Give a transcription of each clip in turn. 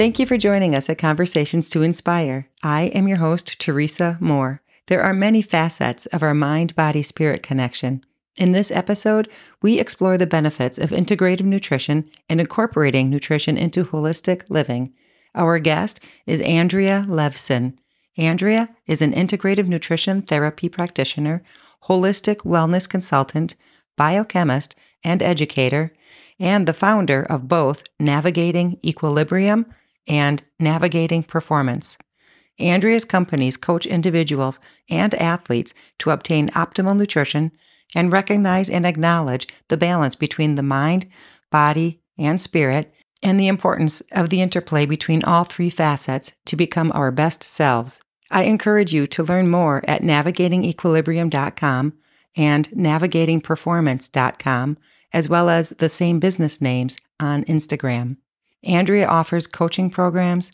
Thank you for joining us at Conversations to Inspire. I am your host, Teresa Moore. There are many facets of our mind body spirit connection. In this episode, we explore the benefits of integrative nutrition and incorporating nutrition into holistic living. Our guest is Andrea Levsen. Andrea is an integrative nutrition therapy practitioner, holistic wellness consultant, biochemist, and educator, and the founder of both Navigating Equilibrium and Navigating Performance. Andrea's companies coach individuals and athletes to obtain optimal nutrition and recognize and acknowledge the balance between the mind, body, and spirit, and the importance of the interplay between all three facets to become our best selves. I encourage you to learn more at navigatingequilibrium.com and navigatingperformance.com, as well as the same business names on Instagram. Andrea offers coaching programs,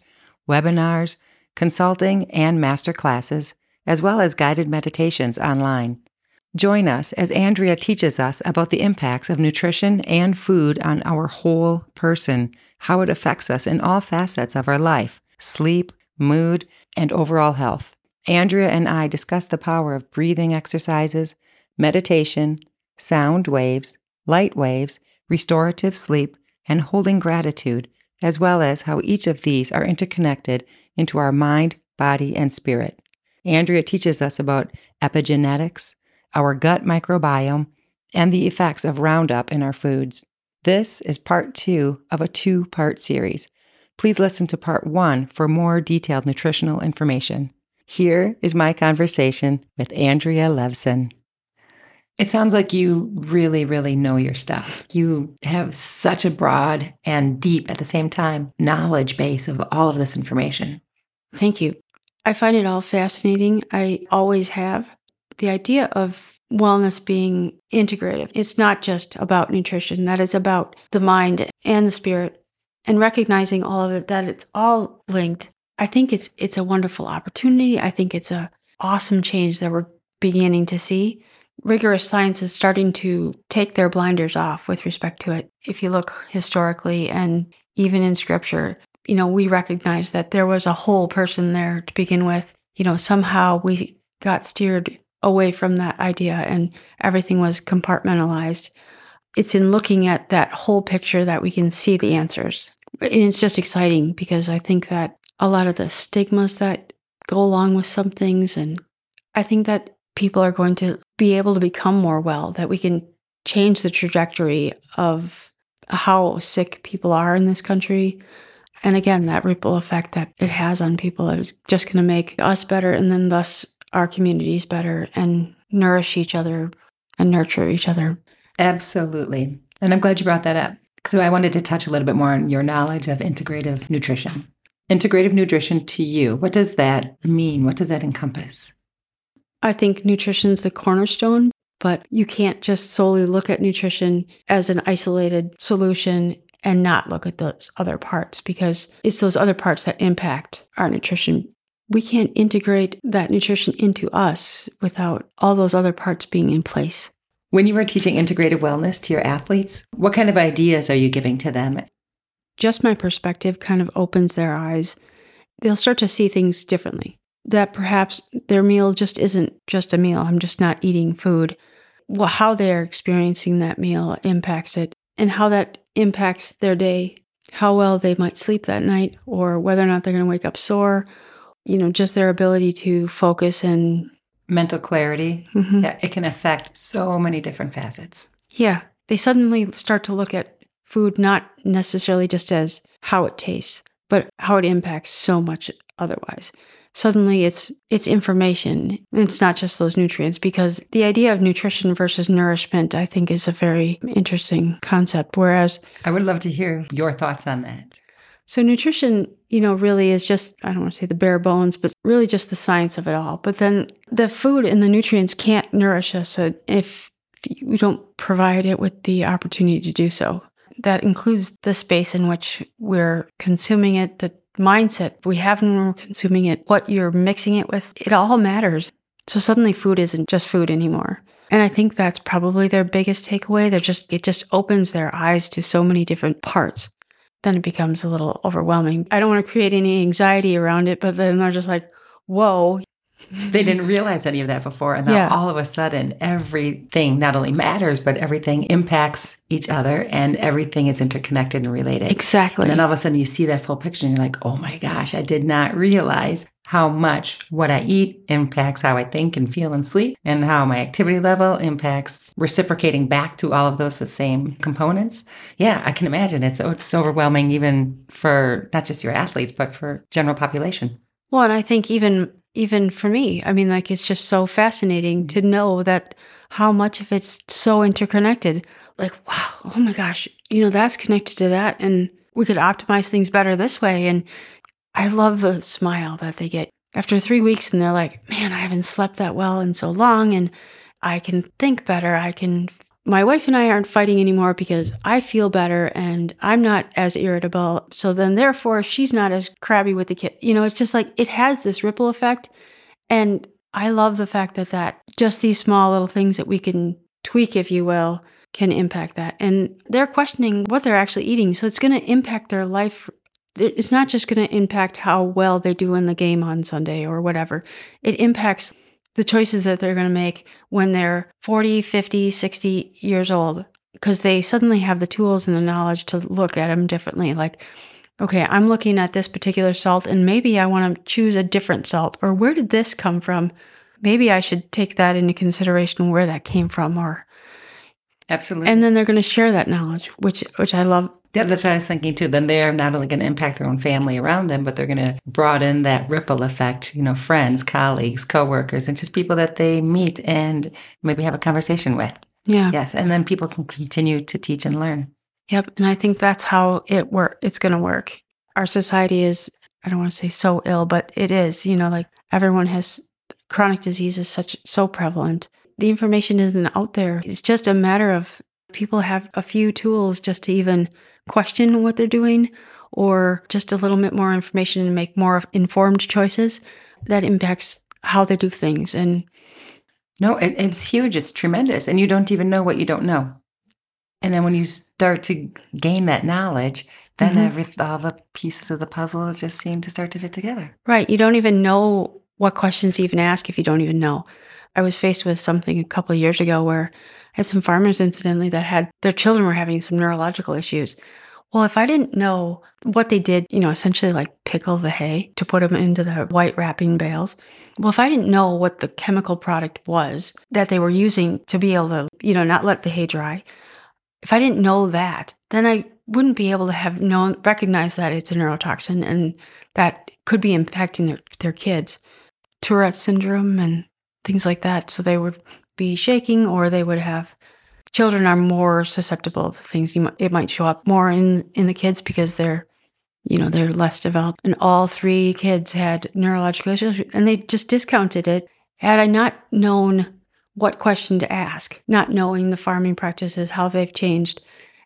webinars, consulting, and master classes, as well as guided meditations online. Join us as Andrea teaches us about the impacts of nutrition and food on our whole person, how it affects us in all facets of our life sleep, mood, and overall health. Andrea and I discuss the power of breathing exercises, meditation, sound waves, light waves, restorative sleep, and holding gratitude, as well as how each of these are interconnected into our mind, body, and spirit. Andrea teaches us about epigenetics, our gut microbiome, and the effects of Roundup in our foods. This is part two of a two part series. Please listen to part one for more detailed nutritional information. Here is my conversation with Andrea Levsen. It sounds like you really, really know your stuff. You have such a broad and deep at the same time knowledge base of all of this information. Thank you. I find it all fascinating. I always have. The idea of wellness being integrative, it's not just about nutrition, that is about the mind and the spirit and recognizing all of it that it's all linked. I think it's it's a wonderful opportunity. I think it's a awesome change that we're beginning to see rigorous science is starting to take their blinders off with respect to it. If you look historically and even in scripture, you know, we recognize that there was a whole person there to begin with. You know, somehow we got steered away from that idea and everything was compartmentalized. It's in looking at that whole picture that we can see the answers. And it's just exciting because I think that a lot of the stigmas that go along with some things, and I think that people are going to be able to become more well, that we can change the trajectory of how sick people are in this country. And again, that ripple effect that it has on people is just going to make us better and then thus our communities better and nourish each other and nurture each other. Absolutely. And I'm glad you brought that up. So I wanted to touch a little bit more on your knowledge of integrative nutrition. Integrative nutrition to you, what does that mean? What does that encompass? I think nutrition is the cornerstone, but you can't just solely look at nutrition as an isolated solution and not look at those other parts because it's those other parts that impact our nutrition. We can't integrate that nutrition into us without all those other parts being in place. When you are teaching integrative wellness to your athletes, what kind of ideas are you giving to them? Just my perspective kind of opens their eyes. They'll start to see things differently that perhaps their meal just isn't just a meal. I'm just not eating food. Well, how they're experiencing that meal impacts it and how that impacts their day, how well they might sleep that night, or whether or not they're going to wake up sore, you know, just their ability to focus and mental clarity. Mm-hmm. Yeah, it can affect so many different facets. Yeah. They suddenly start to look at food not necessarily just as how it tastes, but how it impacts so much otherwise suddenly it's it's information. It's not just those nutrients because the idea of nutrition versus nourishment i think is a very interesting concept. Whereas i would love to hear your thoughts on that. So nutrition you know really is just i don't want to say the bare bones but really just the science of it all. But then the food and the nutrients can't nourish us uh, if we don't provide it with the opportunity to do so. That includes the space in which we're consuming it the mindset we have when we're consuming it, what you're mixing it with, it all matters. So suddenly food isn't just food anymore. And I think that's probably their biggest takeaway. They're just it just opens their eyes to so many different parts then it becomes a little overwhelming. I don't want to create any anxiety around it, but then they're just like, whoa. They didn't realize any of that before. And then Yeah. all of a sudden, everything not only matters, but everything impacts each other and everything is interconnected and related. Exactly. And then all of a sudden, you see that full picture and you're like, oh my gosh, I did not realize how much what I eat impacts how I think and feel and sleep, and how my activity level impacts reciprocating back to all of those the same components. Yeah, I can imagine it's oh, it's overwhelming even for not just your athletes, but for general population. Well, and I think even even for me, I mean, like it's just so fascinating to mm-hmm. know that how much of it's so interconnected. Like, wow, oh my gosh, you know, that's connected to that, and we could optimize things better this way. And I love the smile that they get after three weeks, and they're like, man, I haven't slept that well in so long, and I can think better. I can. My wife and I aren't fighting anymore because I feel better and I'm not as irritable. So then, therefore, she's not as crabby with the kid. You know, it's just like it has this ripple effect. And I love the fact that that just these small little things that we can tweak, if you will, can impact that. And they're questioning what they're actually eating. So it's going to impact their life. It's not just going to impact how well they do in the game on Sunday or whatever. It impacts the choices that they're going to make when they're 40, 50, 60 years old because they suddenly have the tools and the knowledge to look at them differently. Like, okay, I'm looking at this particular salt and maybe I want to choose a different salt or where did this come from? Maybe I should take that into consideration where that came from or Absolutely. and then they're going to share that knowledge, which which I love. Yeah, that's what I was thinking too. Then they're not only going to impact their own family around them, but they're going to broaden that ripple effect, you know, friends, colleagues, coworkers, and just people that they meet and maybe have a conversation with. Yeah. Yes. And then people can continue to teach and learn. Yep. And I think that's how it work. It's going to work. Our society is, I don't want to say so ill, but it is, you know, like everyone has chronic disease is such, so prevalent. The information isn't out there. It's just a matter of people have a few tools just to even question what they're doing or just a little bit more information and make more informed choices that impacts how they do things. And No, it, it's huge. It's tremendous. And you don't even know what you don't know. And then when you start to gain that knowledge, then Mhm. every all the pieces of the puzzle just seem to start to fit together. Right. You don't even know what questions to even ask if you don't even know. I was faced with something a couple of years ago where I had some farmers incidentally that had their children were having some neurological issues. Well, if I didn't know what they did, you know, essentially like pickle the hay to put them into the white wrapping bales. Well, if I didn't know what the chemical product was that they were using to be able to, you know, not let the hay dry, if I didn't know that, then I wouldn't be able to have known, recognize that it's a neurotoxin and that could be impacting their, their kids. Tourette syndrome and things like that. So they would be shaking or they would have children are more susceptible to things. You might, it might show up more in, in the kids because they're, you know, they're less developed. And all three kids had neurological issues and they just discounted it. Had I not known what question to ask, not knowing the farming practices, how they've changed,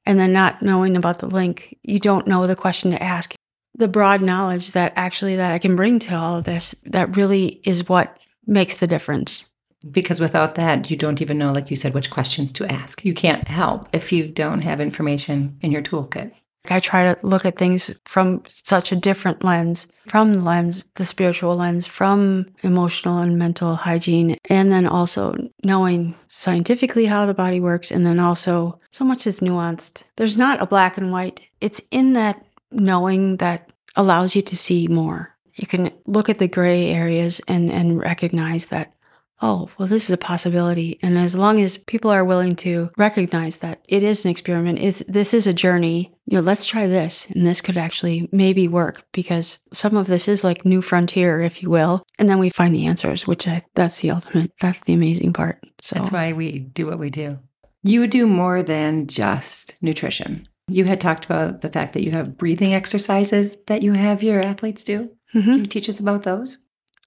and then not knowing about the link, you don't know the question to ask. The broad knowledge that actually that I can bring to all of this, that really is what makes the difference. Because without that, you don't even know, like you said, which questions to ask. You can't help if you don't have information in your toolkit. I try to look at things from such a different lens, from the lens, the spiritual lens, from emotional and mental hygiene, and then also knowing scientifically how the body works, and then also so much is nuanced. There's not a black and white. It's in that knowing that allows you to see more. You can look at the gray areas and, and recognize that oh, well, this is a possibility. And as long as people are willing to recognize that it is an experiment, it's this is a journey, you know, let's try this. And this could actually maybe work because some of this is like new frontier, if you will. And then we find the answers, which I, that's the ultimate, that's the amazing part. So That's why we do what we do. You do more than just nutrition. You had talked about the fact that you have breathing exercises that you have your athletes do. Mhm. Can you teach us about those?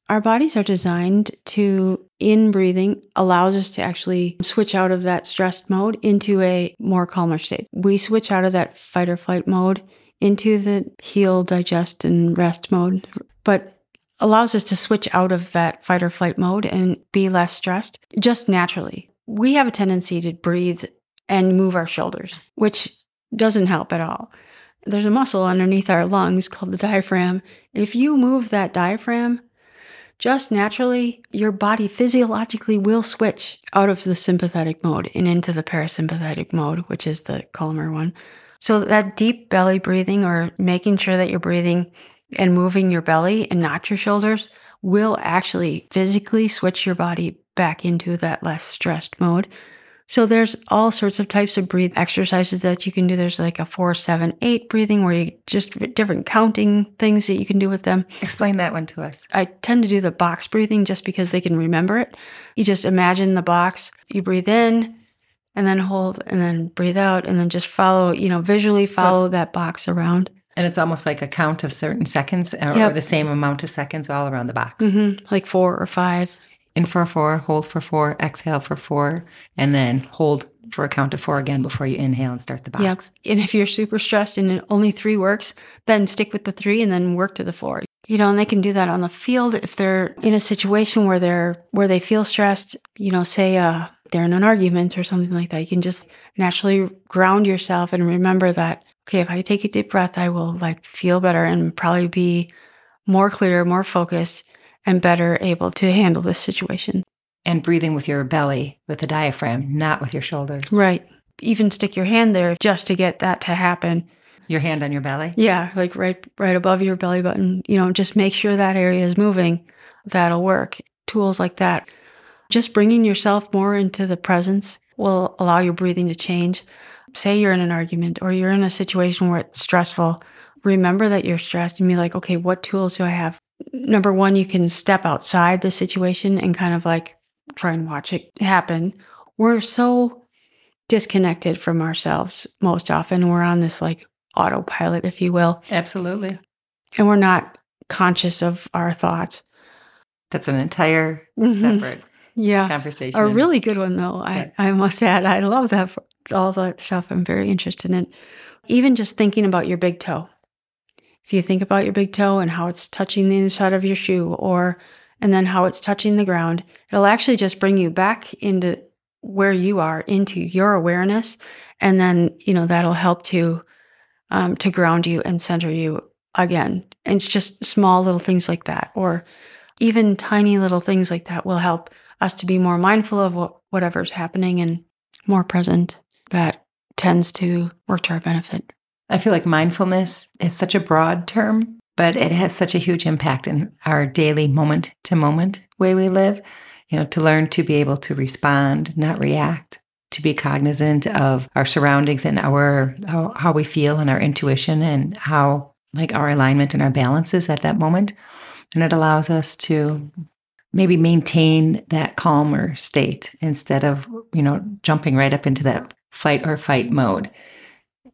Our bodies are designed to, in breathing, allows us to actually switch out of that stressed mode into a more calmer state. We switch out of that fight or flight mode into the heal, digest, and rest mode, but allows us to switch out of that fight or flight mode and be less stressed just naturally. We have a tendency to breathe and move our shoulders, which doesn't help at all. There's a muscle underneath our lungs called the diaphragm. If you move that diaphragm, just naturally, your body physiologically will switch out of the sympathetic mode and into the parasympathetic mode, which is the calmer one. So, that deep belly breathing or making sure that you're breathing and moving your belly and not your shoulders will actually physically switch your body back into that less stressed mode. So there's all sorts of types of breathe exercises that you can do. There's like a four, seven, eight breathing where you just different counting things that you can do with them. Explain that one to us. I tend to do the box breathing just because they can remember it. You just imagine the box, you breathe in and then hold and then breathe out and then just follow, you know, visually follow so that box around. And it's almost like a count of certain seconds or, yep. or the same amount of seconds all around the box. Mm-hmm. Like four or five in for four, hold for four, exhale for four, and then hold for a count of four again before you inhale and start the box. Yeah. And if you're super stressed and only three works, then stick with the three and then work to the four. You know, and they can do that on the field if they're in a situation where they're where they feel stressed, you know, say uh they're in an argument or something like that. You can just naturally ground yourself and remember that, okay, if I take a deep breath, I will like feel better and probably be more clear, more focused and better able to handle this situation. And breathing with your belly, with the diaphragm, not with your shoulders. Right. Even stick your hand there just to get that to happen. Your hand on your belly? Yeah, like right right above your belly button. You know, just make sure that area is moving. That'll work. Tools like that. Just bringing yourself more into the presence will allow your breathing to change. Say you're in an argument or you're in a situation where it's stressful. Remember that you're stressed and be like, okay, what tools do I have? Number one, you can step outside the situation and kind of like try and watch it happen. We're so disconnected from ourselves most often. We're on this like autopilot, if you will. Absolutely. And we're not conscious of our thoughts. That's an entire mm-hmm. separate yeah. conversation. A really good one, though. I, I must add, I love that, all that stuff. I'm very interested in. Even just thinking about your big toe. If you think about your big toe and how it's touching the inside of your shoe, or and then how it's touching the ground, it'll actually just bring you back into where you are, into your awareness, and then you know that'll help to um, to ground you and center you again. And it's just small little things like that, or even tiny little things like that will help us to be more mindful of what, whatever's happening and more present. That tends to work to our benefit. I feel like mindfulness is such a broad term, but it has such a huge impact in our daily moment to moment way we live. You know, to learn to be able to respond, not react, to be cognizant of our surroundings and our how, how we feel and our intuition and how like our alignment and our balance is at that moment. And it allows us to maybe maintain that calmer state instead of, you know, jumping right up into that fight or fight mode.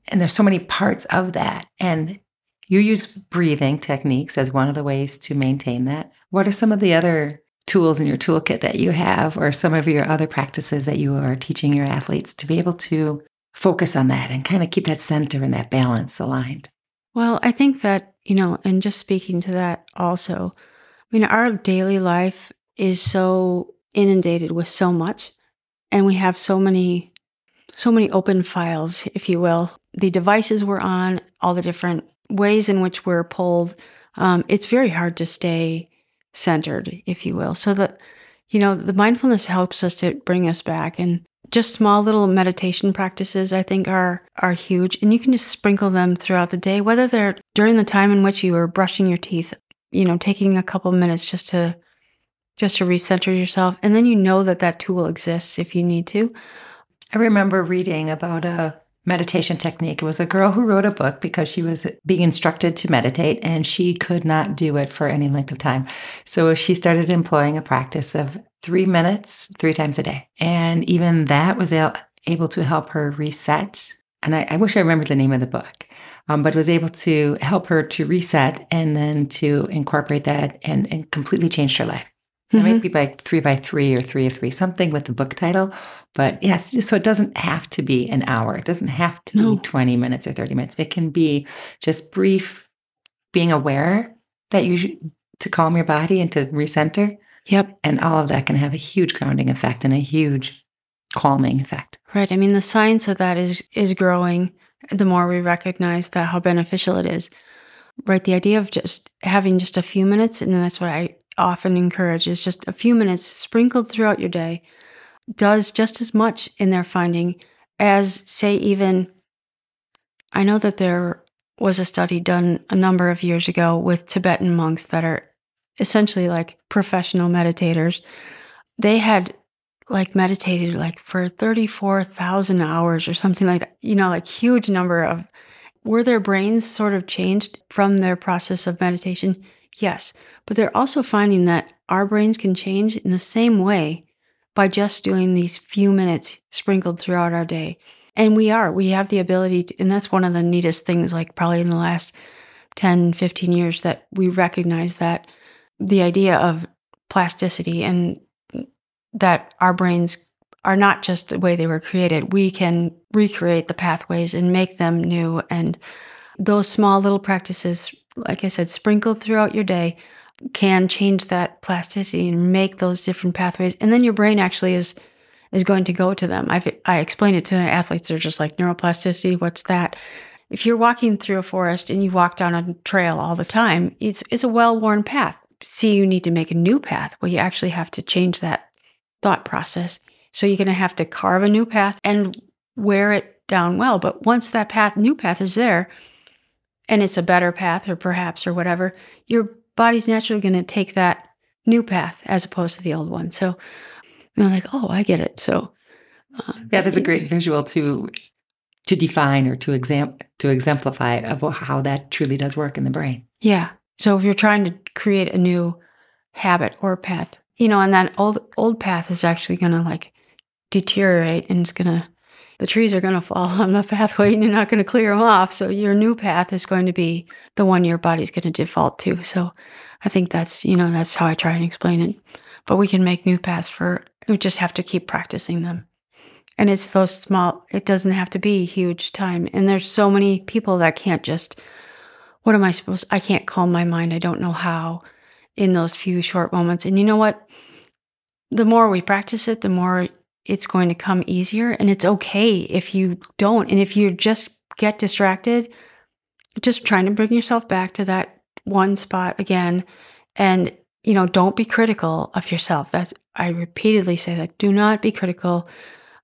And there's so many parts of that. And you use breathing techniques as one of the ways to maintain that. What are some of the other tools in your toolkit that you have, or some of your other practices that you are teaching your athletes to be able to focus on that and kind of keep that center and that balance aligned? Well, I think that, you know, and just speaking to that also, I mean, our daily life is so inundated with so much, and we have so many so many open files, if you will. The devices we're on, all the different ways in which we're pulled. Um, it's very hard to stay centered, if you will. So that, you know, the mindfulness helps us to bring us back and just small little meditation practices I think are are huge and you can just sprinkle them throughout the day whether they're during the time in which you are brushing your teeth you know taking a couple minutes just to just to recenter yourself and then you know that that tool exists if you need to I remember reading about a meditation technique. It was a girl who wrote a book because she was being instructed to meditate and she could not do it for any length of time. So she started employing a practice of three minutes, three times a day. And even that was able to help her reset. And I, I wish I remembered the name of the book, um, but was able to help her to reset and then to incorporate that and, and completely changed her life. Mm-hmm. It might be by three by three or three of three, something with the book title. But yes, so it doesn't have to be an hour. It doesn't have to no. be 20 minutes or 30 minutes. It can be just brief, being aware that you should, to calm your body and to recenter. Yep. And all of that can have a huge grounding effect and a huge calming effect. Right. I mean, the science of that is is growing the more we recognize that how beneficial it is. Right. The idea of just having just a few minutes, and that's what I often encourage is just a few minutes sprinkled throughout your day does just as much in their finding as, say, even I know that there was a study done a number of years ago with Tibetan monks that are essentially like professional meditators. They had like meditated like for 34,000 hours or something like that, you know, like huge number of were their brains sort of changed from their process of meditation? Yes. But they're also finding that our brains can change in the same way by just doing these few minutes sprinkled throughout our day. And we are, we have the ability to, and that's one of the neatest things, like probably in the last 10, 15 years, that we recognize that the idea of plasticity and that our brains are not just the way they were created. We can recreate the pathways and make them new. And those small little practices, like I said, sprinkled throughout your day, can change that plasticity and make those different pathways. And then your brain actually is is going to go to them. I've I explain it to athletes. They're just like neuroplasticity. What's that? If you're walking through a forest and you walk down a trail all the time, it's it's a well worn path. See, you need to make a new path. Well, you actually have to change that thought process. So you're going to have to carve a new path and wear it down well. But once that path, new path is there, and it's a better path, or perhaps, or whatever, your body's naturally going to take that new path as opposed to the old one. So they're like, oh, I get it. So uh, yeah, that's a great visual to to define or to exam to exemplify of how that truly does work in the brain. Yeah. So if you're trying to create a new habit or path, you know, and that old old path is actually going to like deteriorate and it's going to the trees are going to fall on the pathway and you're not going to clear them off. So your new path is going to be the one your body's going to default to. So I think that's, you know, that's how I try and explain it. But we can make new paths for, we just have to keep practicing them. And it's those small, it doesn't have to be huge time. And there's so many people that can't just, what am I supposed, I can't calm my mind. I don't know how in those few short moments. And you know what? The more we practice it, the more it's going to come easier. And it's okay if you don't. And if you just get distracted, just trying to bring yourself back to that one spot again. And, you know, don't be critical of yourself. That's, I repeatedly say that. Do not be critical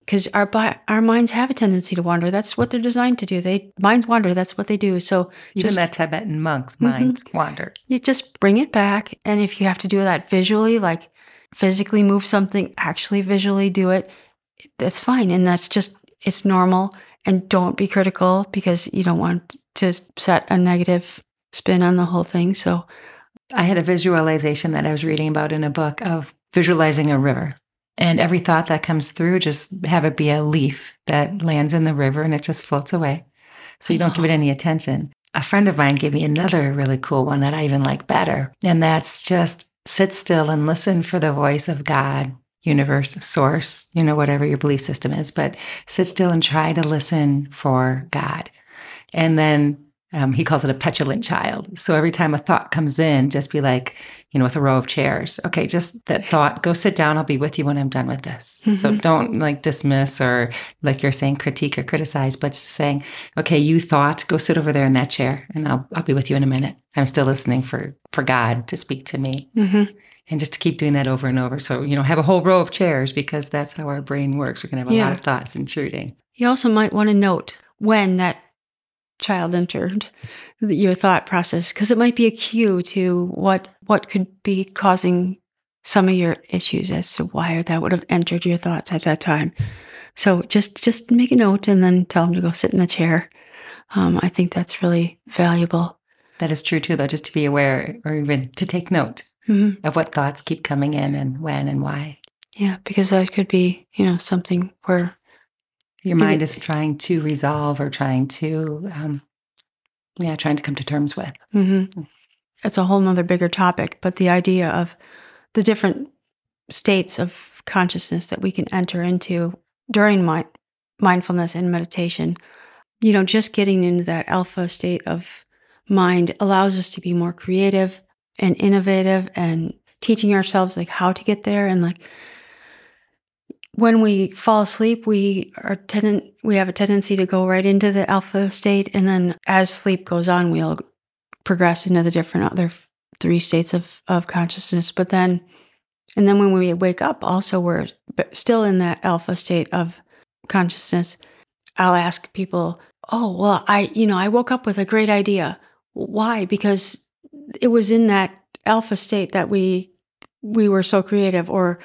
because our our minds have a tendency to wander. That's what they're designed to do. They minds wander. That's what they do. So even just, that Tibetan monk's mm-hmm. mind wander. You just bring it back, and if you have to do that visually, like physically move something, actually visually do it, that's fine. And that's just, it's normal. And don't be critical because you don't want to set a negative spin on the whole thing. So I had a visualization that I was reading about in a book of visualizing a river. And every thought that comes through, just have it be a leaf that lands in the river and it just floats away. So you don't give it any attention. A friend of mine gave me another really cool one that I even like better. And that's just sit still and listen for the voice of God, universe, source, you know, whatever your belief system is, but sit still and try to listen for God. And then um, he calls it a petulant child. So every time a thought comes in, just be like, you know, with a row of chairs. Okay, just that thought, go sit down. I'll be with you when I'm done with this. Mm-hmm. So don't like dismiss or like you're saying critique or criticize, but just saying, okay, you thought, go sit over there in that chair and I'll, I'll be with you in a minute. I'm still listening for, for God to speak to me. Mm-hmm. And just to keep doing that over and over. So, you know, have a whole row of chairs because that's how our brain works. We're going to have a yeah. lot of thoughts intruding. You also might want to note when that child entered your thought process because it might be a cue to what what could be causing some of your issues as to why that would have entered your thoughts at that time. So just just make a note and then tell them to go sit in the chair. Um, i think that's really valuable. That is true too though just to be aware or even to take note mm-hmm. of what thoughts keep coming in and when and why. Yeah because that could be you know something where your mind is trying to resolve or trying to um, yeah trying to come to terms with mm-hmm. it's a whole nother bigger topic but the idea of the different states of consciousness that we can enter into during my mindfulness and meditation you know just getting into that alpha state of mind allows us to be more creative and innovative and teaching ourselves like how to get there and like when we fall asleep, we are tendent we have a tendency to go right into the alpha state, and then as sleep goes on, we'll progress into the different other three states of of consciousness. But then, and then when we wake up, also we're still in that alpha state of consciousness. I'll ask people, "Oh, well, I you know I woke up with a great idea. Why? Because it was in that alpha state that we we were so creative or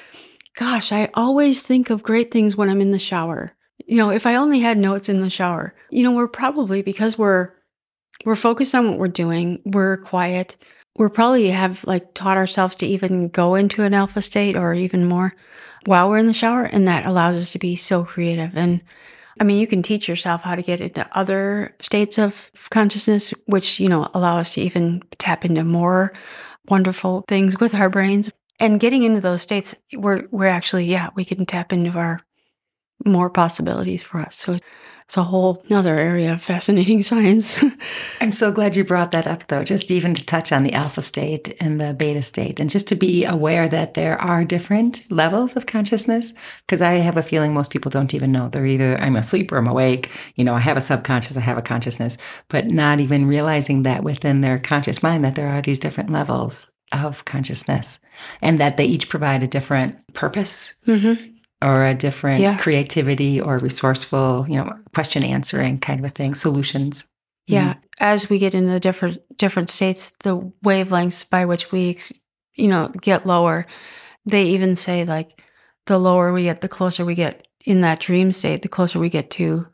gosh i always think of great things when i'm in the shower. You know if i only had notes in the shower you know we're probably because we're we're focused on what we're doing we're quiet we're probably have like taught ourselves to even go into an alpha state or even more while we're in the shower and that allows us to be so creative. And i mean you can teach yourself how to get into other states of consciousness which you know allow us to even tap into more wonderful things with our brains and getting into those states we're we're actually yeah we can tap into our more possibilities for us. So it's a whole another area of fascinating science. I'm so glad you brought that up though just even to touch on the alpha state and the beta state and just to be aware that there are different levels of consciousness because i have a feeling most people don't even know. They're either i'm asleep or i'm awake. You know i have a subconscious i have a consciousness. But not even realizing that within their conscious mind that there are these different levels of consciousness and that they each provide a different purpose mm-hmm. or a different yeah. creativity or resourceful, you know, question answering kind of a thing, solutions. Yeah. Mm-hmm. As we get into the different different states, the wavelengths by which we, you know, get lower, they even say like the lower we get, the closer we get in that dream state, the closer we get to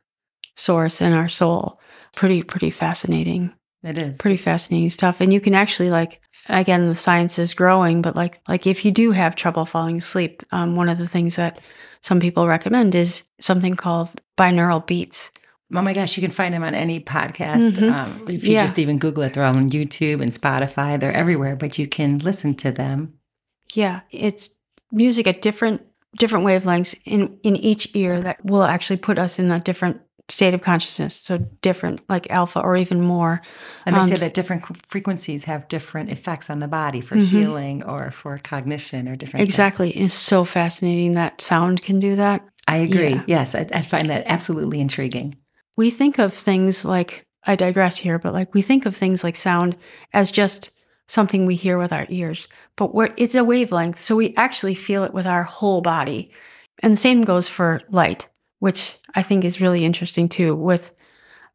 source and our soul. Pretty, pretty fascinating. It is. Pretty fascinating stuff. And you can actually like again the science is growing but like like if you do have trouble falling asleep um, one of the things that some people recommend is something called binaural beats oh my gosh you can find them on any podcast mm-hmm. um, if you yeah. just even google it they're on youtube and spotify they're everywhere but you can listen to them yeah it's music at different different wavelengths in in each ear that will actually put us in a different state of consciousness, so different, like alpha or even more. And they um, say that different frequencies have different effects on the body for mm-hmm. healing or for cognition or different. Exactly, things. it's so fascinating that sound can do that. I agree. Yeah. Yes, I, I find that absolutely intriguing. We think of things like I digress here, but like we think of things like sound as just something we hear with our ears, but it's a wavelength, so we actually feel it with our whole body. And the same goes for light which I think is really interesting too, with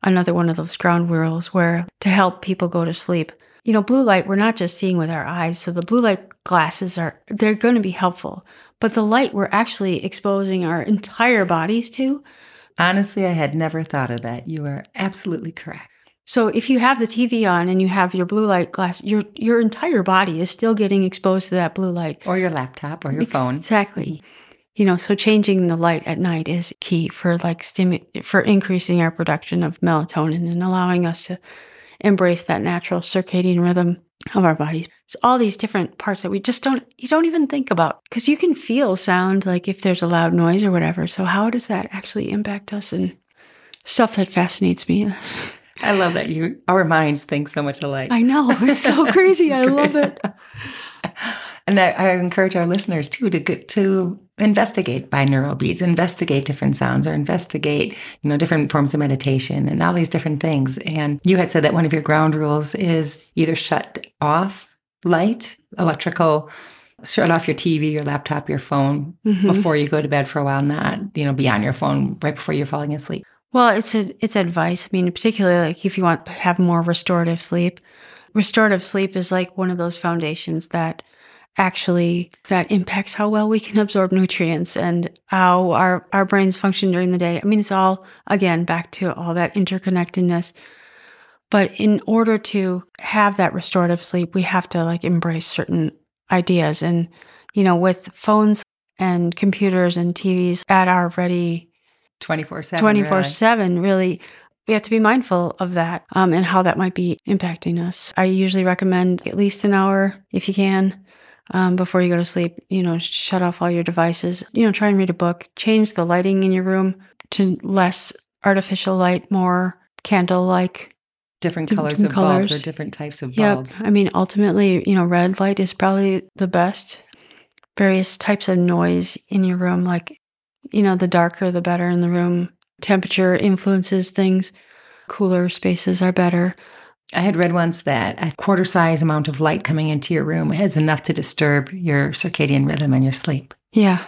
another one of those ground rules where to help people go to sleep. You know, blue light, we're not just seeing with our eyes. So the blue light glasses are, they're going to be helpful. But the light we're actually exposing our entire bodies to. Honestly, I had never thought of that. You are absolutely correct. So if you have the TV on and you have your blue light glass, your your entire body is still getting exposed to that blue light. Or your laptop or your phone. Exactly you know so changing the light at night is key for like stimu- for increasing our production of melatonin and allowing us to embrace that natural circadian rhythm of our bodies. It's all these different parts that we just don't you don't even think about because you can feel sound like if there's a loud noise or whatever. So how does that actually impact us? And stuff that fascinates me. I love that you our minds think so much alike. I know it's so crazy. I love it and I, I encourage our listeners too to get to investigate binaural beats, investigate different sounds, or investigate you know different forms of meditation and all these different things. And you had said that one of your ground rules is either shut off light, electrical, shut off your TV, your laptop, your phone mm-hmm. before you go to bed for a while, not you know be on your phone right before you're falling asleep. Well, it's a, it's advice. I mean, particularly like if you want to have more restorative sleep. Restorative sleep is like one of those foundations that actually that impacts how well we can absorb nutrients and how our, our brains function during the day. I mean, it's all, again, back to all that interconnectedness. But in order to have that restorative sleep, we have to like embrace certain ideas. And, you know, with phones and computers and TVs at our ready 24 7. 24 7, really, we have to be mindful of that um, and how that might be impacting us. I usually recommend at least an hour if you can um, before you go to sleep. You know, shut off all your devices. You know, try and read a book. Change the lighting in your room to less artificial light, more candle like. Different colors different of colors. bulbs or different types of bulbs. Yep. I mean, ultimately, you know, red light is probably the best. Various types of noise in your room, like You know, the darker, the better in the room. Temperature influences things. Cooler spaces are better. I had read once that a quarter size amount of light coming into your room is enough to disturb your circadian rhythm and your sleep. Yeah.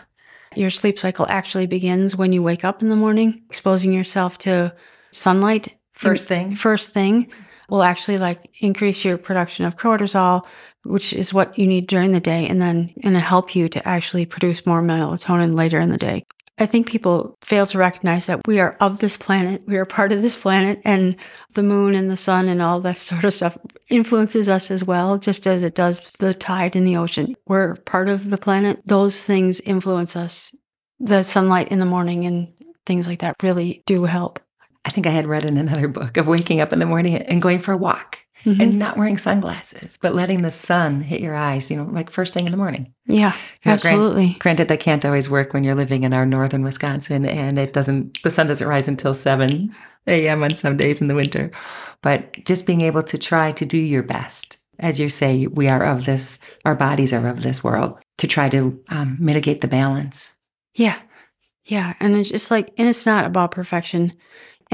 Your sleep cycle actually begins when you wake up in the morning, exposing yourself to sunlight. First thing. First thing will actually like increase your production of cortisol, which is what you need during the day, and then and help you to actually produce more melatonin later in the day. I think people fail to recognize that we are of this planet. We are part of this planet, and the moon and the sun and all that sort of stuff influences us as well, just as it does the tide in the ocean. We're part of the planet. Those things influence us. The sunlight in the morning and things like that really do help. I think I had read in another book of waking up in the morning and going for a walk mm-hmm. and not wearing sunglasses, but letting the sun hit your eyes, you know, like first thing in the morning. Yeah, you know, absolutely. Grant, granted, that can't always work when you're living in our northern Wisconsin and it doesn't, the sun doesn't rise until 7 a.m. on some days in the winter. But just being able to try to do your best. As you say, we are of this, our bodies are of this world, to try to um, mitigate the balance. Yeah. Yeah. And it's just like, and it's not about perfection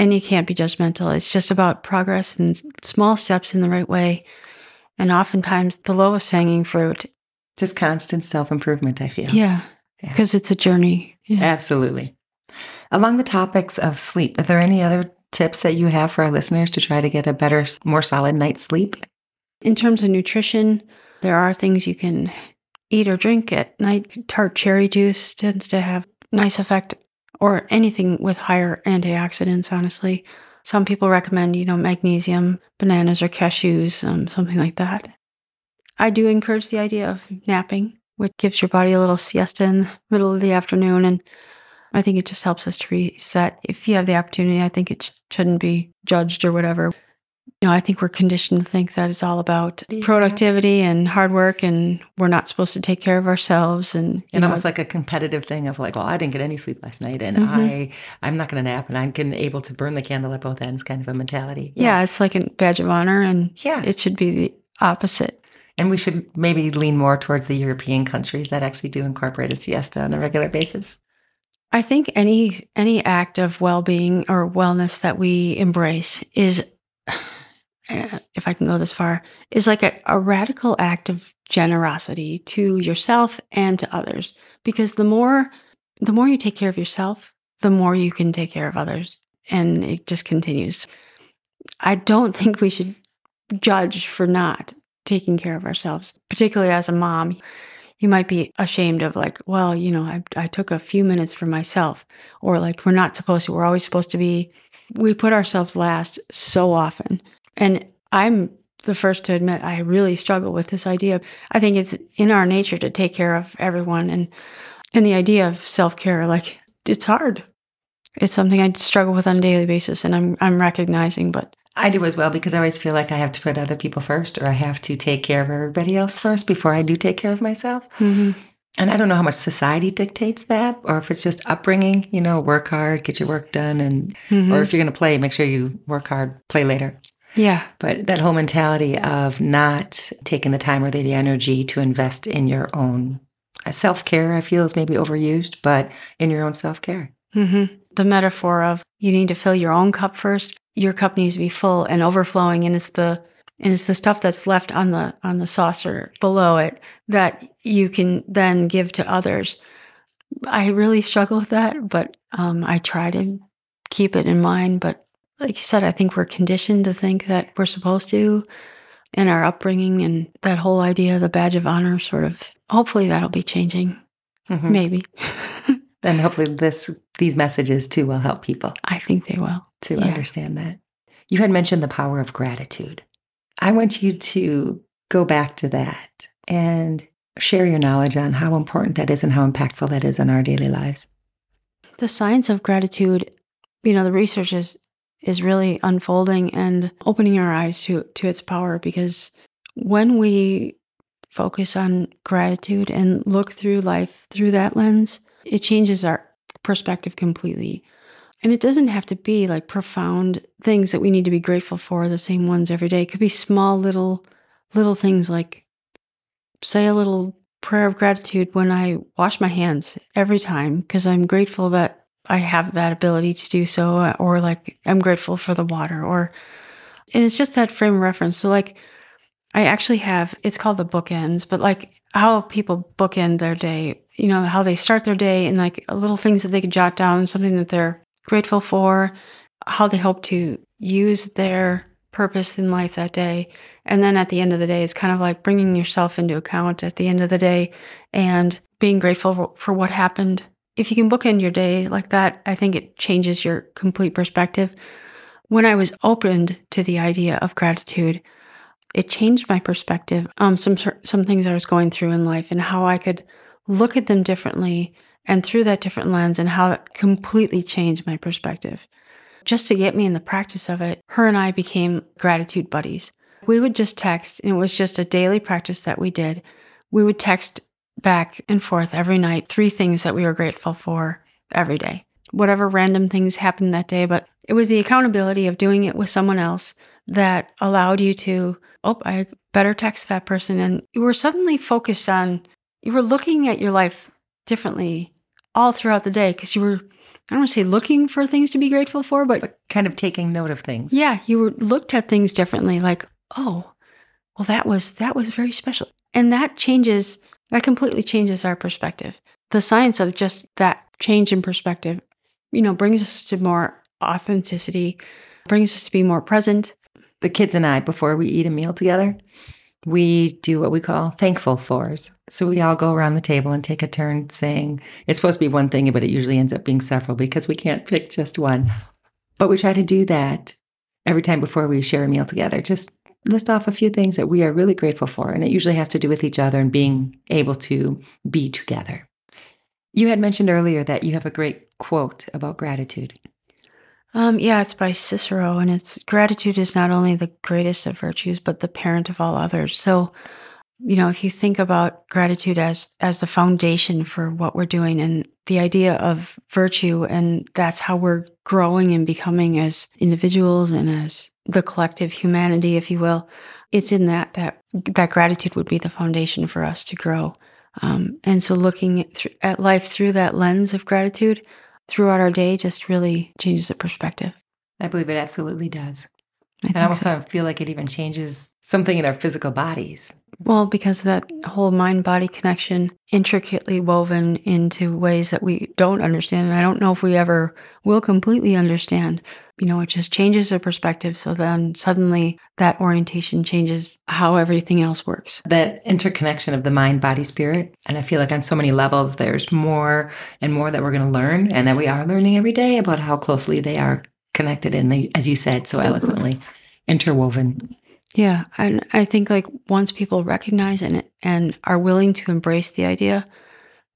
and you can't be judgmental. It's just about progress and small steps in the right way. And oftentimes the lowest hanging fruit. Just constant self improvement, I feel. Yeah. Because yeah. it's a journey. Yeah. Absolutely. Along the topics of sleep, are there any other tips that you have for our listeners to try to get a better, more solid night's sleep? In terms of nutrition, there are things you can eat or drink at night. Tart cherry juice tends to have nice effect or anything with higher antioxidants, honestly. Some people recommend, you know, magnesium, bananas or cashews, um, something like that. I do encourage the idea of napping, which gives your body a little siesta in the middle of the afternoon. And I think it just helps us to reset. If you have the opportunity, I think it sh- shouldn't be judged or whatever. You know, I think we're conditioned to think that it's all about productivity and hard work, and we're not supposed to take care of ourselves. And and know, almost like a competitive thing of like, well, I didn't get any sleep last night, and mm-hmm. I I'm not going to nap, and I'm getting able to burn the candle at both ends, kind of a mentality. Yeah. yeah, it's like a badge of honor, and yeah, it should be the opposite. And we should maybe lean more towards the European countries that actually do incorporate a siesta on a regular basis. I think any any act of well-being or wellness that we embrace is Uh, if I can go this far, is like a, a radical act of generosity to yourself and to others. Because the more the more you take care of yourself, the more you can take care of others. And it just continues. I don't think we should judge for not taking care of ourselves, particularly as a mom. You might be ashamed of, like, well, you know, I, I took a few minutes for myself, or like, we're not supposed to, we're always supposed to be. We put ourselves last so often. And I'm the first to admit I really struggle with this idea. I think it's in our nature to take care of everyone and and the idea of self-care like it's hard. It's something I struggle with on a daily basis and I'm I'm recognizing but I do as well because I always feel like I have to put other people first or I have to take care of everybody else first before I do take care of myself. Mm-hmm. And I don't know how much society dictates that or if it's just upbringing, you know, work hard, get your work done and mm-hmm. or if you're going to play, make sure you work hard, play later. Yeah. But that whole mentality of not taking the time or the energy to invest in your own self care, I feel is maybe overused, but in your own self care. Mm-hmm. The metaphor of you need to fill your own cup first. Your cup needs to be full and overflowing, and it's the and it's the stuff that's left on the on the saucer below it that you can then give to others. I really struggle with that, but um, I try to keep it in mind. But like you said, I think we're conditioned to think that we're supposed to in our upbringing and that whole idea, the badge of honor, sort of, hopefully that'll be changing. Mm-hmm. Maybe. and hopefully this these messages too will help people. I think they will. To yeah. understand that. You had mentioned the power of gratitude. I want you to go back to that and share your knowledge on how important that is and how impactful that is in our daily lives. The science of gratitude, you know, the research is is really unfolding and opening our eyes to to its power because when we focus on gratitude and look through life through that lens, it changes our perspective completely. And it doesn't have to be like profound things that we need to be grateful for, the same ones every day. It could be small little little things like say a little prayer of gratitude when I wash my hands every time because I'm grateful that I have that ability to do so, uh, or like I'm grateful for the water, or and it's just that frame of reference. So like I actually have it's called the bookends, but like how people bookend their day, you know, how they start their day and like little things that they could jot down, something that they're grateful for, how they hope to use their purpose in life that day. And then at the end of the day, it's kind of like bringing yourself into account at the end of the day and being grateful for, for what happened. If you can bookend your day like that, I think it changes your complete perspective. When I was opened to the idea of gratitude, it changed my perspective on some some things I was going through in life and how I could look at them differently and through that different lens and how it completely changed my perspective. Just to get me in the practice of it, her and I became gratitude buddies. We would just text, and it was just a daily practice that we did. We would text back and forth every night three things that we were grateful for every day. Whatever random things happened that day, but it was the accountability of doing it with someone else that allowed you to, oh, I better text that person. And you were suddenly focused on, you were looking at your life differently all throughout the day because you were, I don't want to say looking for things to be grateful for, but, but kind of taking note of things. Yeah, you were looked at things differently like, oh, well, that was, that was very special. And that changes, that completely changes our perspective. The science of just that change in perspective, you know, brings us to more authenticity, brings us to be more present, the kids and I, before we eat a meal together, we do what we call thankful fours. So we all go around the table and take a turn saying, it's supposed to be one thing, but it usually ends up being several because we can't pick just one. But we try to do that every time before we share a meal together. Just list off a few things that we are really grateful for. And it usually has to do with each other and being able to be together. You had mentioned earlier that you have a great quote about gratitude. Um, yeah, it's by Cicero, and it's gratitude is not only the greatest of virtues, but the parent of all others. So, you know, if you think about gratitude as as the foundation for what we're doing, and the idea of virtue, and that's how we're growing and becoming as individuals and as the collective humanity, if you will, it's in that that that gratitude would be the foundation for us to grow. Um, and so, looking at, th- at life through that lens of gratitude throughout our day just really changes the perspective. I believe it absolutely does. I and I also so. feel like it even changes something in our physical bodies. Well, because that whole mind body connection intricately woven into ways that we don't understand. And I don't know if we ever will completely understand. You know, it just changes the perspective. So then suddenly that orientation changes how everything else works. That interconnection of the mind, body, spirit. And I feel like on so many levels, there's more and more that we're going to learn and that we are learning every day about how closely they are connected and they, as you said so eloquently, interwoven. Yeah, and I think like once people recognize and and are willing to embrace the idea,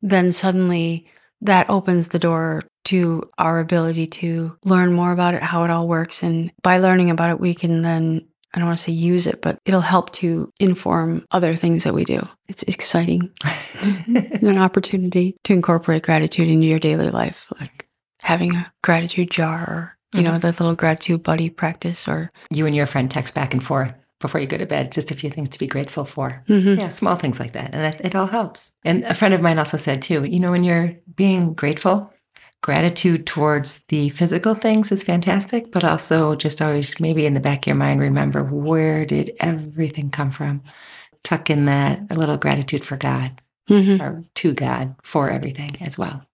then suddenly that opens the door to our ability to learn more about it, how it all works, and by learning about it, we can then I don't want to say use it, but it'll help to inform other things that we do. It's exciting, an opportunity to incorporate gratitude into your daily life, like having a gratitude jar or you know, mm-hmm. the little gratitude buddy practice or you and your friend text back and forth before you go to bed, just a few things to be grateful for. Mm-hmm. Yeah, small things like that. And it, it all helps. And a friend of mine also said, too, you know, when you're being grateful, gratitude towards the physical things is fantastic, but also just always maybe in the back of your mind, remember where did everything come from? Tuck in that a little gratitude for God mm-hmm. or to God for everything as well.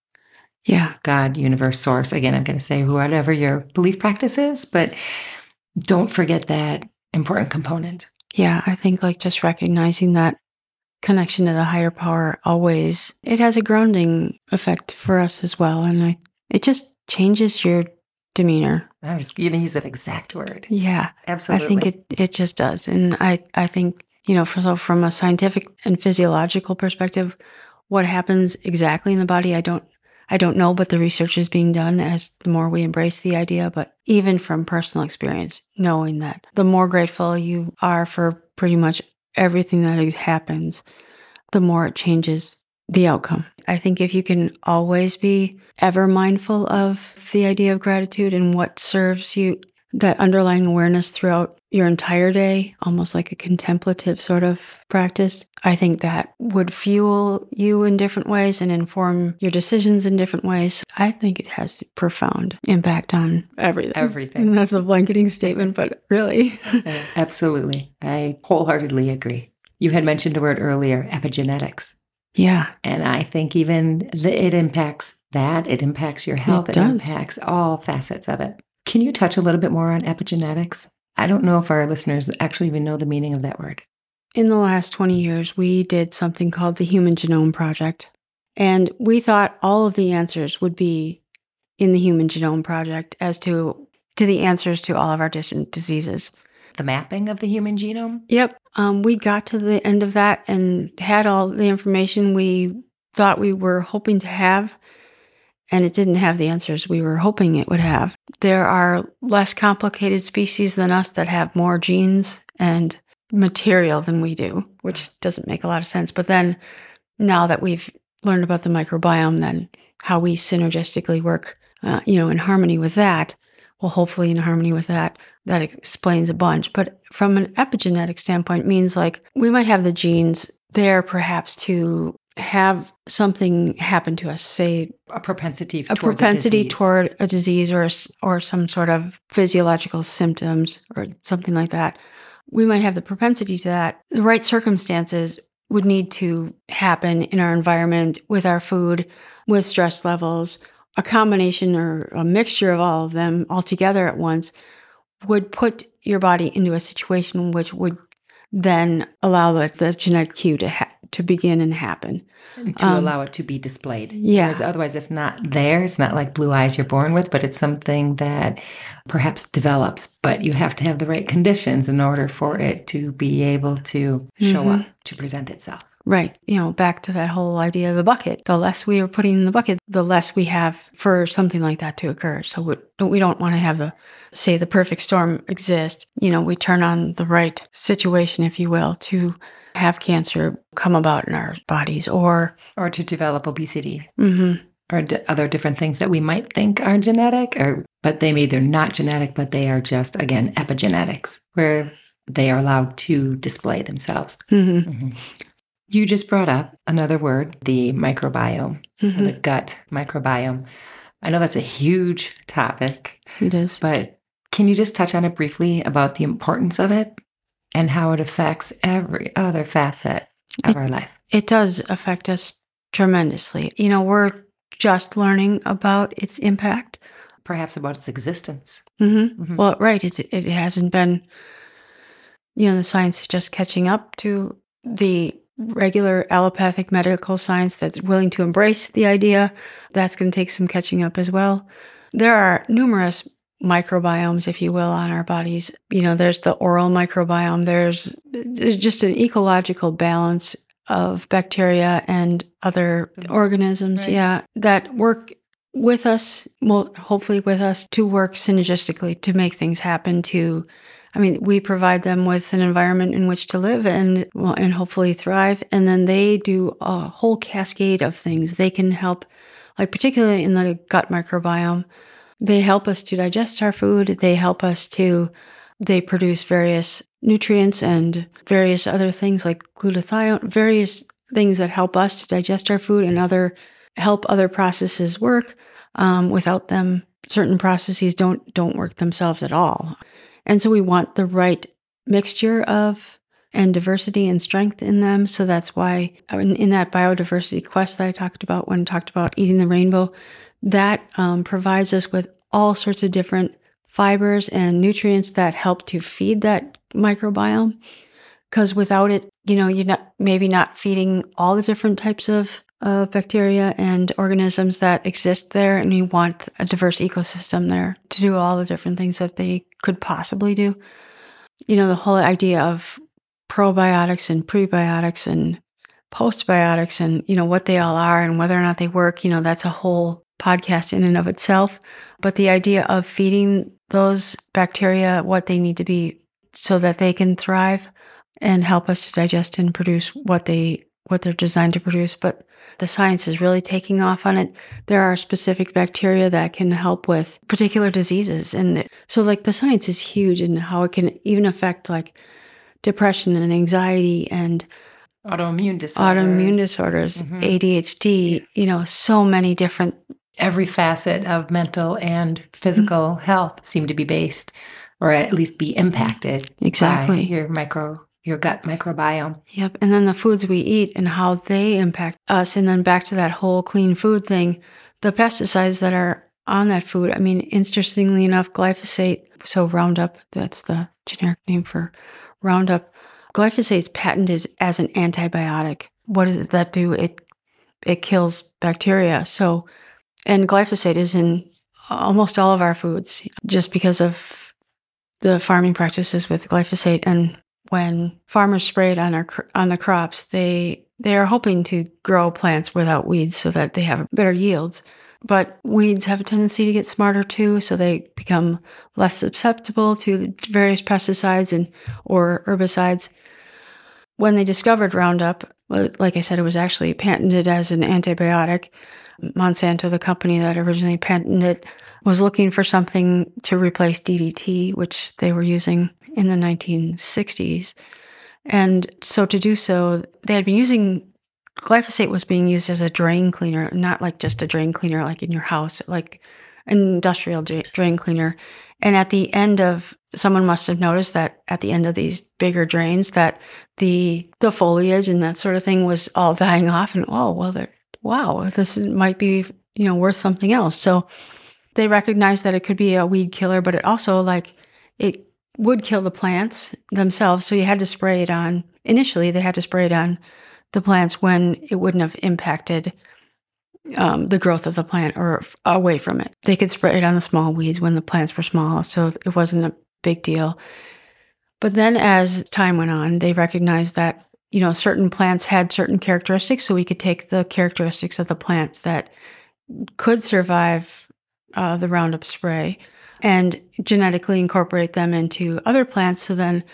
Yeah. God, universe, source. Again, I'm going to say whatever your belief practice is, but don't forget that important component. Yeah. I think like just recognizing that connection to the higher power always, it has a grounding effect for us as well. And I, it just changes your demeanor. I was going to use that exact word. Yeah. Absolutely. I think it, it just does. And I, I think, you know, for, so from a scientific and physiological perspective, what happens exactly in the body, I don't I don't know, but the research is being done as the more we embrace the idea. But even from personal experience, knowing that the more grateful you are for pretty much everything that happens, the more it changes the outcome. I think if you can always be ever mindful of the idea of gratitude and what serves you that underlying awareness throughout your entire day, almost like a contemplative sort of practice, I think that would fuel you in different ways and inform your decisions in different ways. I think it has profound impact on everything. Everything. That's a blanketing statement, but really. Uh, absolutely. I wholeheartedly agree. You had mentioned a word earlier, epigenetics. Yeah. And I think even the, it impacts that, it impacts your health, It it, impacts all facets of it. Can you touch a little bit more on epigenetics? I don't know if our listeners actually even know the meaning of that word. In the last 20 years, we did something called the Human Genome Project. And we thought all of the answers would be in the Human Genome Project as to, to the answers to all of our different diseases. The mapping of the human genome? Yep. Um, we got to the end of that and had all the information we thought we were hoping to have, and it didn't have the answers we were hoping it would have. There are less complicated species than us that have more genes and material than we do, which doesn't make a lot of sense. But then now that we've learned about the microbiome, then how we synergistically work, uh, you know, in harmony with that, well, hopefully in harmony with that, that explains a bunch. But from an epigenetic standpoint, means like we might have the genes there perhaps to have something happen to us, say A propensity a propensity disease. toward a disease or a or some sort of physiological symptoms or something like that. We might have the propensity to that. The right circumstances would need to happen in our environment with our food, with stress levels, a combination or a mixture of all of them all together at once would put your body into a situation which would then allow the, the genetic cue to ha- to begin and happen. to um, allow it to be displayed. Yeah. Whereas otherwise, it's not there. It's not like blue eyes you're born with, but it's something that perhaps develops. But you have to have the right conditions in order for it to be able to show Mhm. up, to present itself. Right. You know, back to that whole idea of the bucket. The less we are putting in the bucket, the less we have for something like that to occur. So we don't, we don't want to have the, say, the perfect storm exist. You know, we turn on the right situation, if you will, to have cancer come about in our bodies or, Or to develop obesity hmm or d- other different things that we might think are genetic, or but they may they're not genetic, but they are just again epigenetics, where they are allowed to display themselves. hmm Mhm. You just brought up another word, the microbiome, or the gut microbiome. I know that's a huge topic, it is. but can you just touch on it briefly about the importance of it and how it affects every other facet of our life? It does affect us tremendously. You know, we're just learning about its impact. Perhaps about its existence. hmm Mhm. Well, right. It's, it hasn't been, you know, the science is just catching up to the regular allopathic medical science that's willing to embrace the idea. That's going to take some catching up as well. There are numerous microbiomes, if you will, on our bodies. You know, there's the oral microbiome, there's, there's just an ecological balance of bacteria and other organisms, Right. yeah, that work with us, well, hopefully with us to work synergistically to make things happen to I mean, we provide them with an environment in which to live and well, and hopefully thrive and then they do a whole cascade of things. They can help like particularly in the gut microbiome, they help us to digest our food, they help us to they produce various nutrients and various other things like glutathione, various things that help us to digest our food and other help other processes work. Um, without them, certain processes don't don't work themselves at all. And so we want the right mixture of and diversity and strength in them. So that's why in, in that biodiversity quest that I talked about when I talked about eating the rainbow, that um, provides us with all sorts of different fibers and nutrients that help to feed that microbiome. Because without it, you know, you're not maybe not feeding all the different types of bacteria and organisms that exist there, and you want a diverse ecosystem there to do all the different things that they could possibly do. You know, the whole idea of probiotics and prebiotics and postbiotics and, you know, what they all are and whether or not they work, you know, that's a whole podcast in and of itself. But the idea of feeding those bacteria what they need to be so that they can thrive and help us to digest and produce what they what they're designed to produce, but the science is really taking off on it. There are specific bacteria that can help with particular diseases. And so, like, the science is huge and how it can even affect, like, depression and anxiety and autoimmune disorders, autoimmune disorders, mm-hmm. ADHD, you know, so many different. Every facet of mental and physical mm-hmm. health seem to be based or at least be impacted exactly your micro your gut microbiome. Yep. And then the foods we eat and how they impact us. And then back to that whole clean food thing, the pesticides that are on that food. I mean, interestingly enough, glyphosate, so Roundup, that's the generic name for Roundup. Glyphosate is patented as an antibiotic. What does that do? It it kills bacteria. So, and glyphosate is in almost all of our foods just because of the farming practices with glyphosate and when farmers sprayed on our on the crops, they they are hoping to grow plants without weeds so that they have better yields. But weeds have a tendency to get smarter too, so they become less susceptible to various pesticides and or herbicides. When they discovered Roundup, like I said, it was actually patented as an antibiotic. Monsanto, the company that originally patented it, was looking for something to replace DDT, which they were using in the 1960s. And so to do so, they had been using glyphosate was being used as a drain cleaner, not like just a drain cleaner like in your house, like an industrial drain cleaner. And at the end of someone must have noticed that at the end of these bigger drains that the the foliage and that sort of thing was all dying off and oh well wow this might be you know worth something else so they recognized that it could be a weed killer but it also like it would kill the plants themselves. So you had to spray it on, initially, they had to spray it on the plants when it wouldn't have impacted um, the growth of the plant or away from it. They could spray it on the small weeds when the plants were small. So it wasn't a big deal. But then as time went on, they recognized that, you know, certain plants had certain characteristics. So we could take the characteristics of the plants that could survive uh, the Roundup spray and genetically incorporate them into other plants. So then,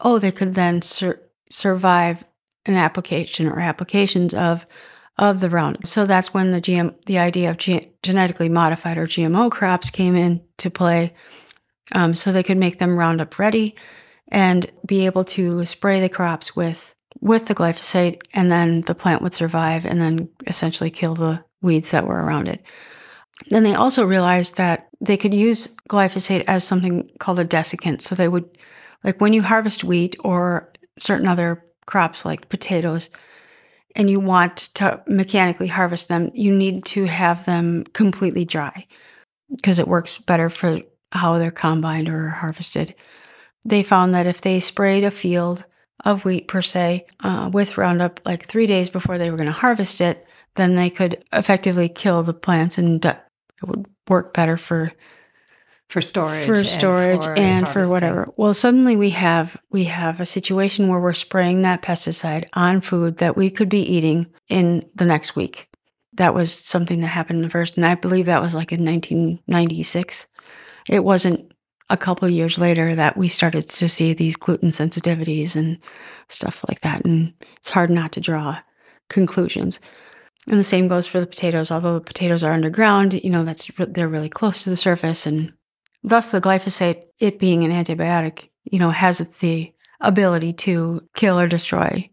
oh, they could then sur- survive an application or applications of of the Roundup. So that's when the GM, the idea of ge- genetically modified or GMO crops came into play. Um, so they could make them Roundup ready and be able to spray the crops with with the glyphosate, and then the plant would survive, and then essentially kill the weeds that were around it. Then they also realized that they could use glyphosate as something called a desiccant. So they would, like when you harvest wheat or certain other crops like potatoes, and you want to mechanically harvest them, you need to have them completely dry because it works better for how they're combined or harvested. They found that if they sprayed a field of wheat per se uh, with Roundup like three days before they were going to harvest it, then they could effectively kill the plants and it would work better for for storage for storage and, for, and for, whatever. Well suddenly we have we have a situation where we're spraying that pesticide on food that we could be eating in the next week. That was something that happened first and i believe that was like in 1996 it wasn't a couple years later that we started to see these gluten sensitivities and stuff like that and it's hard not to draw conclusions and the same goes for the potatoes. Although the potatoes are underground, you know, that's they're really close to the surface and thus the glyphosate, it being an antibiotic, you know, has the ability to kill or destroy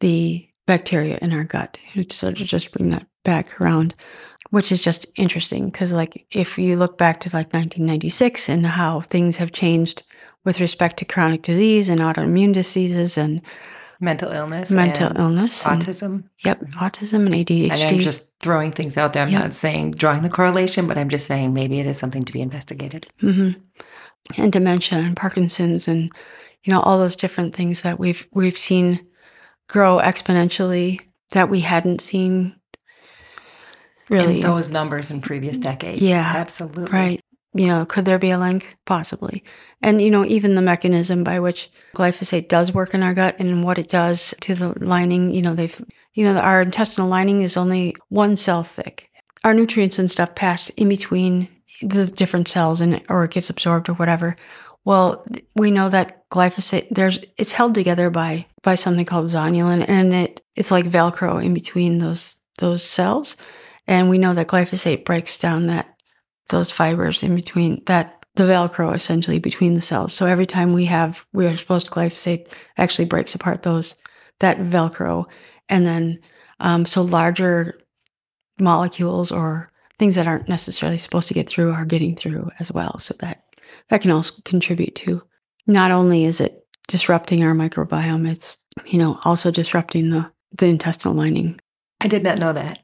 the bacteria in our gut. So to just bring that back around, which is just interesting because like if you look back to like 1996 and how things have changed with respect to chronic disease and autoimmune diseases and mental illness, mental illness, autism. And, yep, autism and ADHD. And I'm just throwing things out there. I'm yep. not saying drawing the correlation, but I'm just saying maybe it is something to be investigated. Mm-hmm. And dementia and Parkinson's and you know all those different things that we've we've seen grow exponentially that we hadn't seen really in those numbers in previous decades. Yeah, absolutely. Right you know, could there be a link? Possibly. And, you know, even the mechanism by which glyphosate does work in our gut and what it does to the lining, you know, they've, you know, our intestinal lining is only one cell thick. Our nutrients and stuff pass in between the different cells and, or it gets absorbed or whatever. Well, we know that glyphosate there's it's held together by by something called zonulin and it it's like velcro in between those those cells and we know that glyphosate breaks down that those fibers in between that the velcro essentially between the cells so every time we have we are exposed to glyphosate actually breaks apart those that velcro and then um, so larger molecules or things that aren't necessarily supposed to get through are getting through as well so that that can also contribute to not only is it disrupting our microbiome, it's, you know, also disrupting the, the intestinal lining. I did not know that.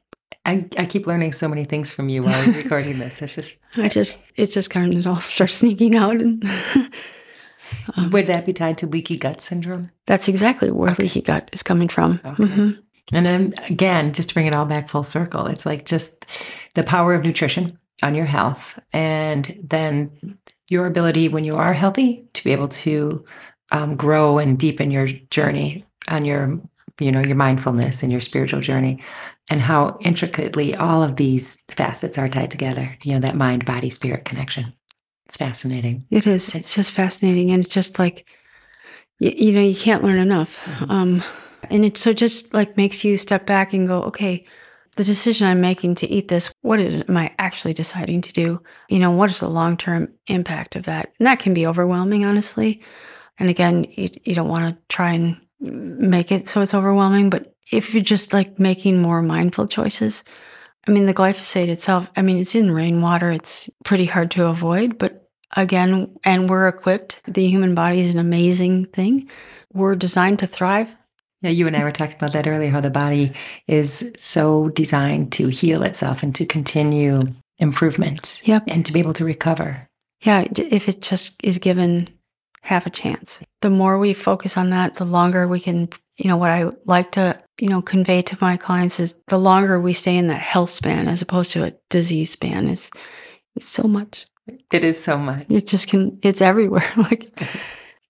I, I keep learning so many things from you while recording this. It's just I just it just kind of all starts sneaking out and um, would that be tied to leaky gut syndrome? That's exactly where okay. leaky gut is coming from. Okay. Mm-hmm. And then again, just to bring it all back full circle, it's like just the power of nutrition on your health and then your ability when you are healthy to be able to um, grow and deepen your journey on your you know your mindfulness and your spiritual journey and how intricately all of these facets are tied together you know that mind body spirit connection it's fascinating it is it's just fascinating and it's just like you, you know you can't learn enough mm-hmm. um, and it so just like makes you step back and go okay the decision I'm making to eat this, what am I actually deciding to do? You know, what is the long term impact of that? And that can be overwhelming, honestly. And again, you, you don't want to try and make it so it's overwhelming, but if you're just like making more mindful choices, I mean, the glyphosate itself, I mean, it's in rainwater, it's pretty hard to avoid, but again, and we're equipped. The human body is an amazing thing. We're designed to thrive yeah, you and I were talking about that earlier, how the body is so designed to heal itself and to continue improvement yep. and to be able to recover. Yeah, if it just is given half a chance. The more we focus on that, the longer we can, you know, what I like to, you know, convey to my clients is the longer we stay in that health span as opposed to a disease span is it's so much. It is so much. It just can it's everywhere. like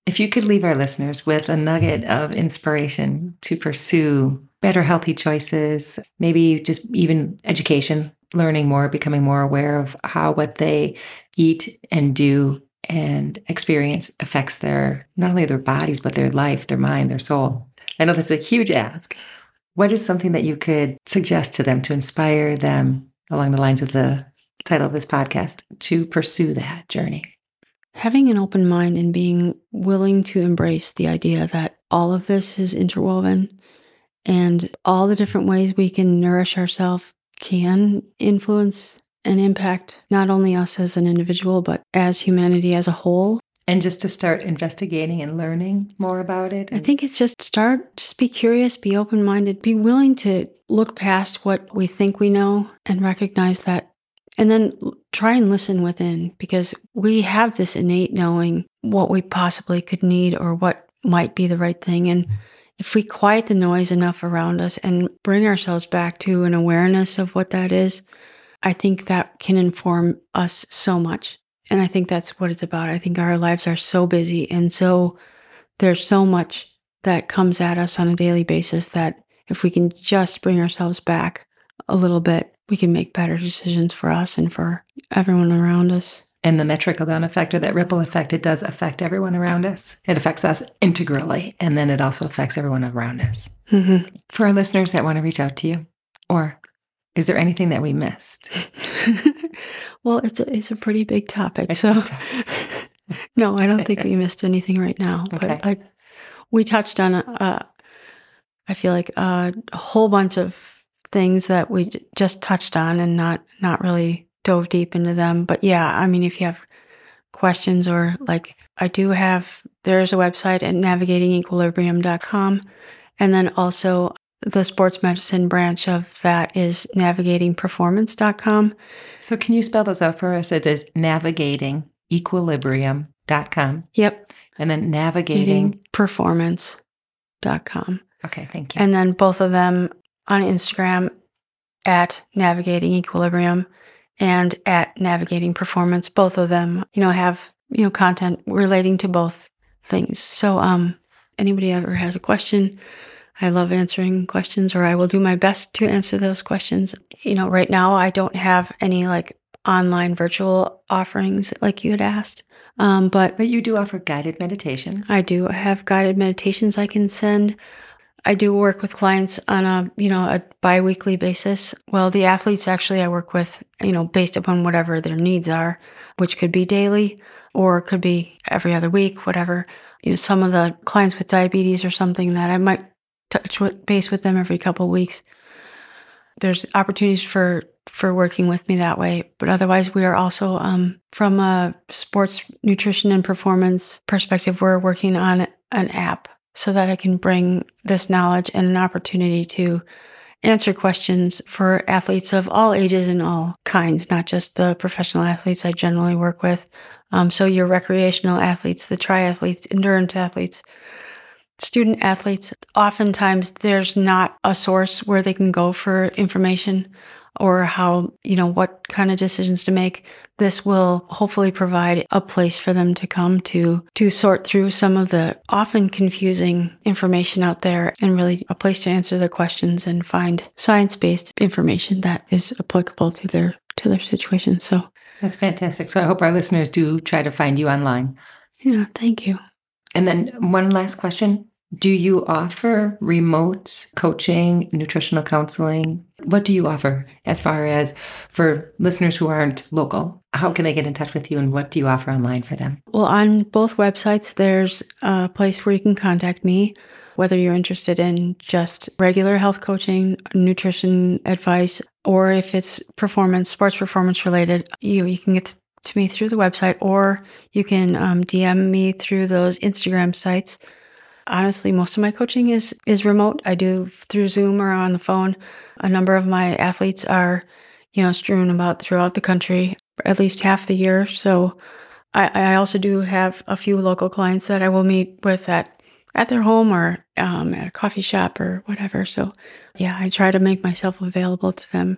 if you could leave our listeners with a nugget of inspiration to pursue better healthy choices, maybe just even education, learning more, becoming more aware of how what they eat and do and experience affects their not only their bodies, but their life, their mind, their soul. I know that's a huge ask. What is something that you could suggest to them to inspire them along the lines of the title of this podcast to pursue that journey? having an open mind and being willing to embrace the idea that all of this is interwoven and all the different ways we can nourish ourselves can influence and impact not only us as an individual, but as humanity as a whole. And just to start investigating and learning more about it. I think it's just start, just be curious, be open minded, be willing to look past what we think we know and recognize that and then try and listen within because we have this innate knowing what we possibly could need or what might be the right thing. And if we quiet the noise enough around us and bring ourselves back to an awareness of what that is, I think that can inform us so much. And I think that's what it's about. I think our lives are so busy and so there's so much that comes at us on a daily basis that if we can just bring ourselves back a little bit we can make better decisions for us and for everyone around us. And then that trickle down effect or that ripple effect, it does affect everyone around us. It affects us integrally. And then it also affects everyone around us. Mm-hmm. For our listeners that want to reach out to you, or is there anything that we missed? well, it's a, it's a pretty big topic. It's so, no, I don't think we missed anything right now. Okay. But like, we touched on, a, I feel like uh, a whole bunch of things that we just touched on and not not really dove deep into them. But yeah, I mean, if you have questions or like I do have, there's a website at navigatingequilibrium.com. And then also the sports medicine branch of that is navigatingperformance.com. So can you spell those out for us? It is navigatingequilibrium.com. Yep. And then navigating performance.com. Okay, thank you. And then both of them on Instagram at Navigating Equilibrium and at Navigating Performance. Both of them, you know, have, you know, content relating to both things. So, um, anybody ever has a question, I love answering questions or I will do my best to answer those questions. You know, right now I don't have any like online virtual offerings like you had asked. Um, but but you do offer guided meditations. I do. Have guided meditations I can send. I do work with clients on a, you know, a biweekly basis. Well, the athletes actually I work with, you know, based upon whatever their needs are, which could be daily or could be every other week, whatever. You know, some of the clients with diabetes or something that I might touch with, base with them every couple weeks. There's opportunities for for working with me that way. But otherwise, we are also um, from a sports nutrition and performance perspective. We're working on an app so that I can bring this knowledge and an opportunity to answer questions for athletes of all ages and all kinds, not just the professional athletes I generally work with. Um, so, your recreational athletes, the triathletes, endurance athletes, student athletes, oftentimes there's not a source where they can go for information or how, you know, what kind of decisions to make, this will hopefully provide a place for them to come to to sort through some of the often confusing information out there and really a place to answer their questions and find science-based information that is applicable to their to their situation. So that's fantastic. So I hope our listeners do try to find you online. Yeah, thank you. And then one last question. Do you offer remote coaching, nutritional counseling? What do you offer as far as for listeners who aren't local? How can they get in touch with you and what do you offer online for them? Well, on both websites, there's a place where you can contact me, whether you're interested in just regular health coaching, nutrition advice, or if it's performance, sports performance related, you, you can get to me through the website or you can um, DM me through those Instagram sites. Honestly most of my coaching is is remote. I do through zoom or on the phone. A number of my athletes are you know strewn about throughout the country at least half the year. So i, I also do have a few local clients that i will meet with at at their home or um, at a coffee shop or whatever. So yeah i try to make myself available to them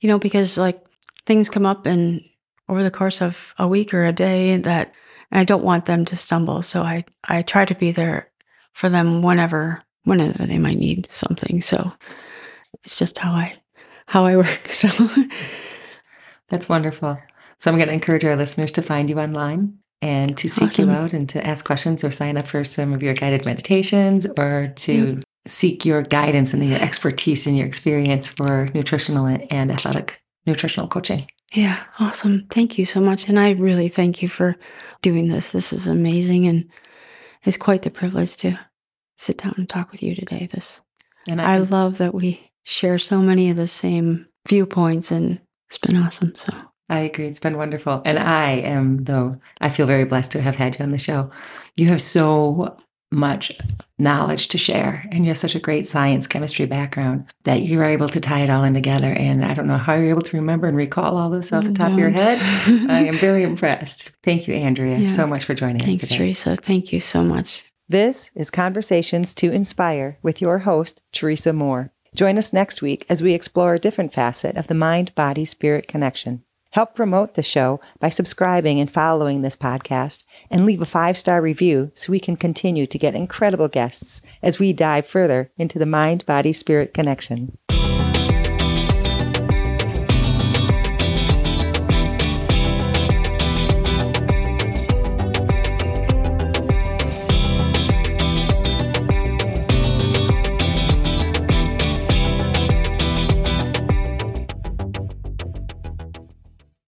you know because like things come up and over the course of a week or a day that and I don't want them to stumble. So I, I try to be there for them whenever whenever they might need something. So it's just how I how I work. So that's wonderful. So I'm going to encourage our listeners to find you online and to seek awesome. you out and to ask questions or sign up for some of your guided meditations or to seek your guidance and your expertise and your experience for nutritional and athletic nutritional coaching. Yeah, awesome. Thank you so much. And I really thank you for doing this. This is amazing and it's quite the privilege to sit down and talk with you today. This, and I, I love that we share so many of the same viewpoints, and it's been awesome. So I agree. It's been wonderful. And I am, though, I feel very blessed to have had you on the show. You have so much knowledge to share, and you have such a great science chemistry background that you're able to tie it all in together. And I don't know how you're able to remember and recall all this off the top of your head. I am very impressed. Thank you, Andrea, yeah. so much for joining Thanks, us today. Thanks, Teresa. Thank you so much. This is Conversations to Inspire with your host, Teresa Moore. Join us next week as we explore a different facet of the mind body spirit connection. Help promote the show by subscribing and following this podcast and leave a five star review so we can continue to get incredible guests as we dive further into the mind body spirit connection.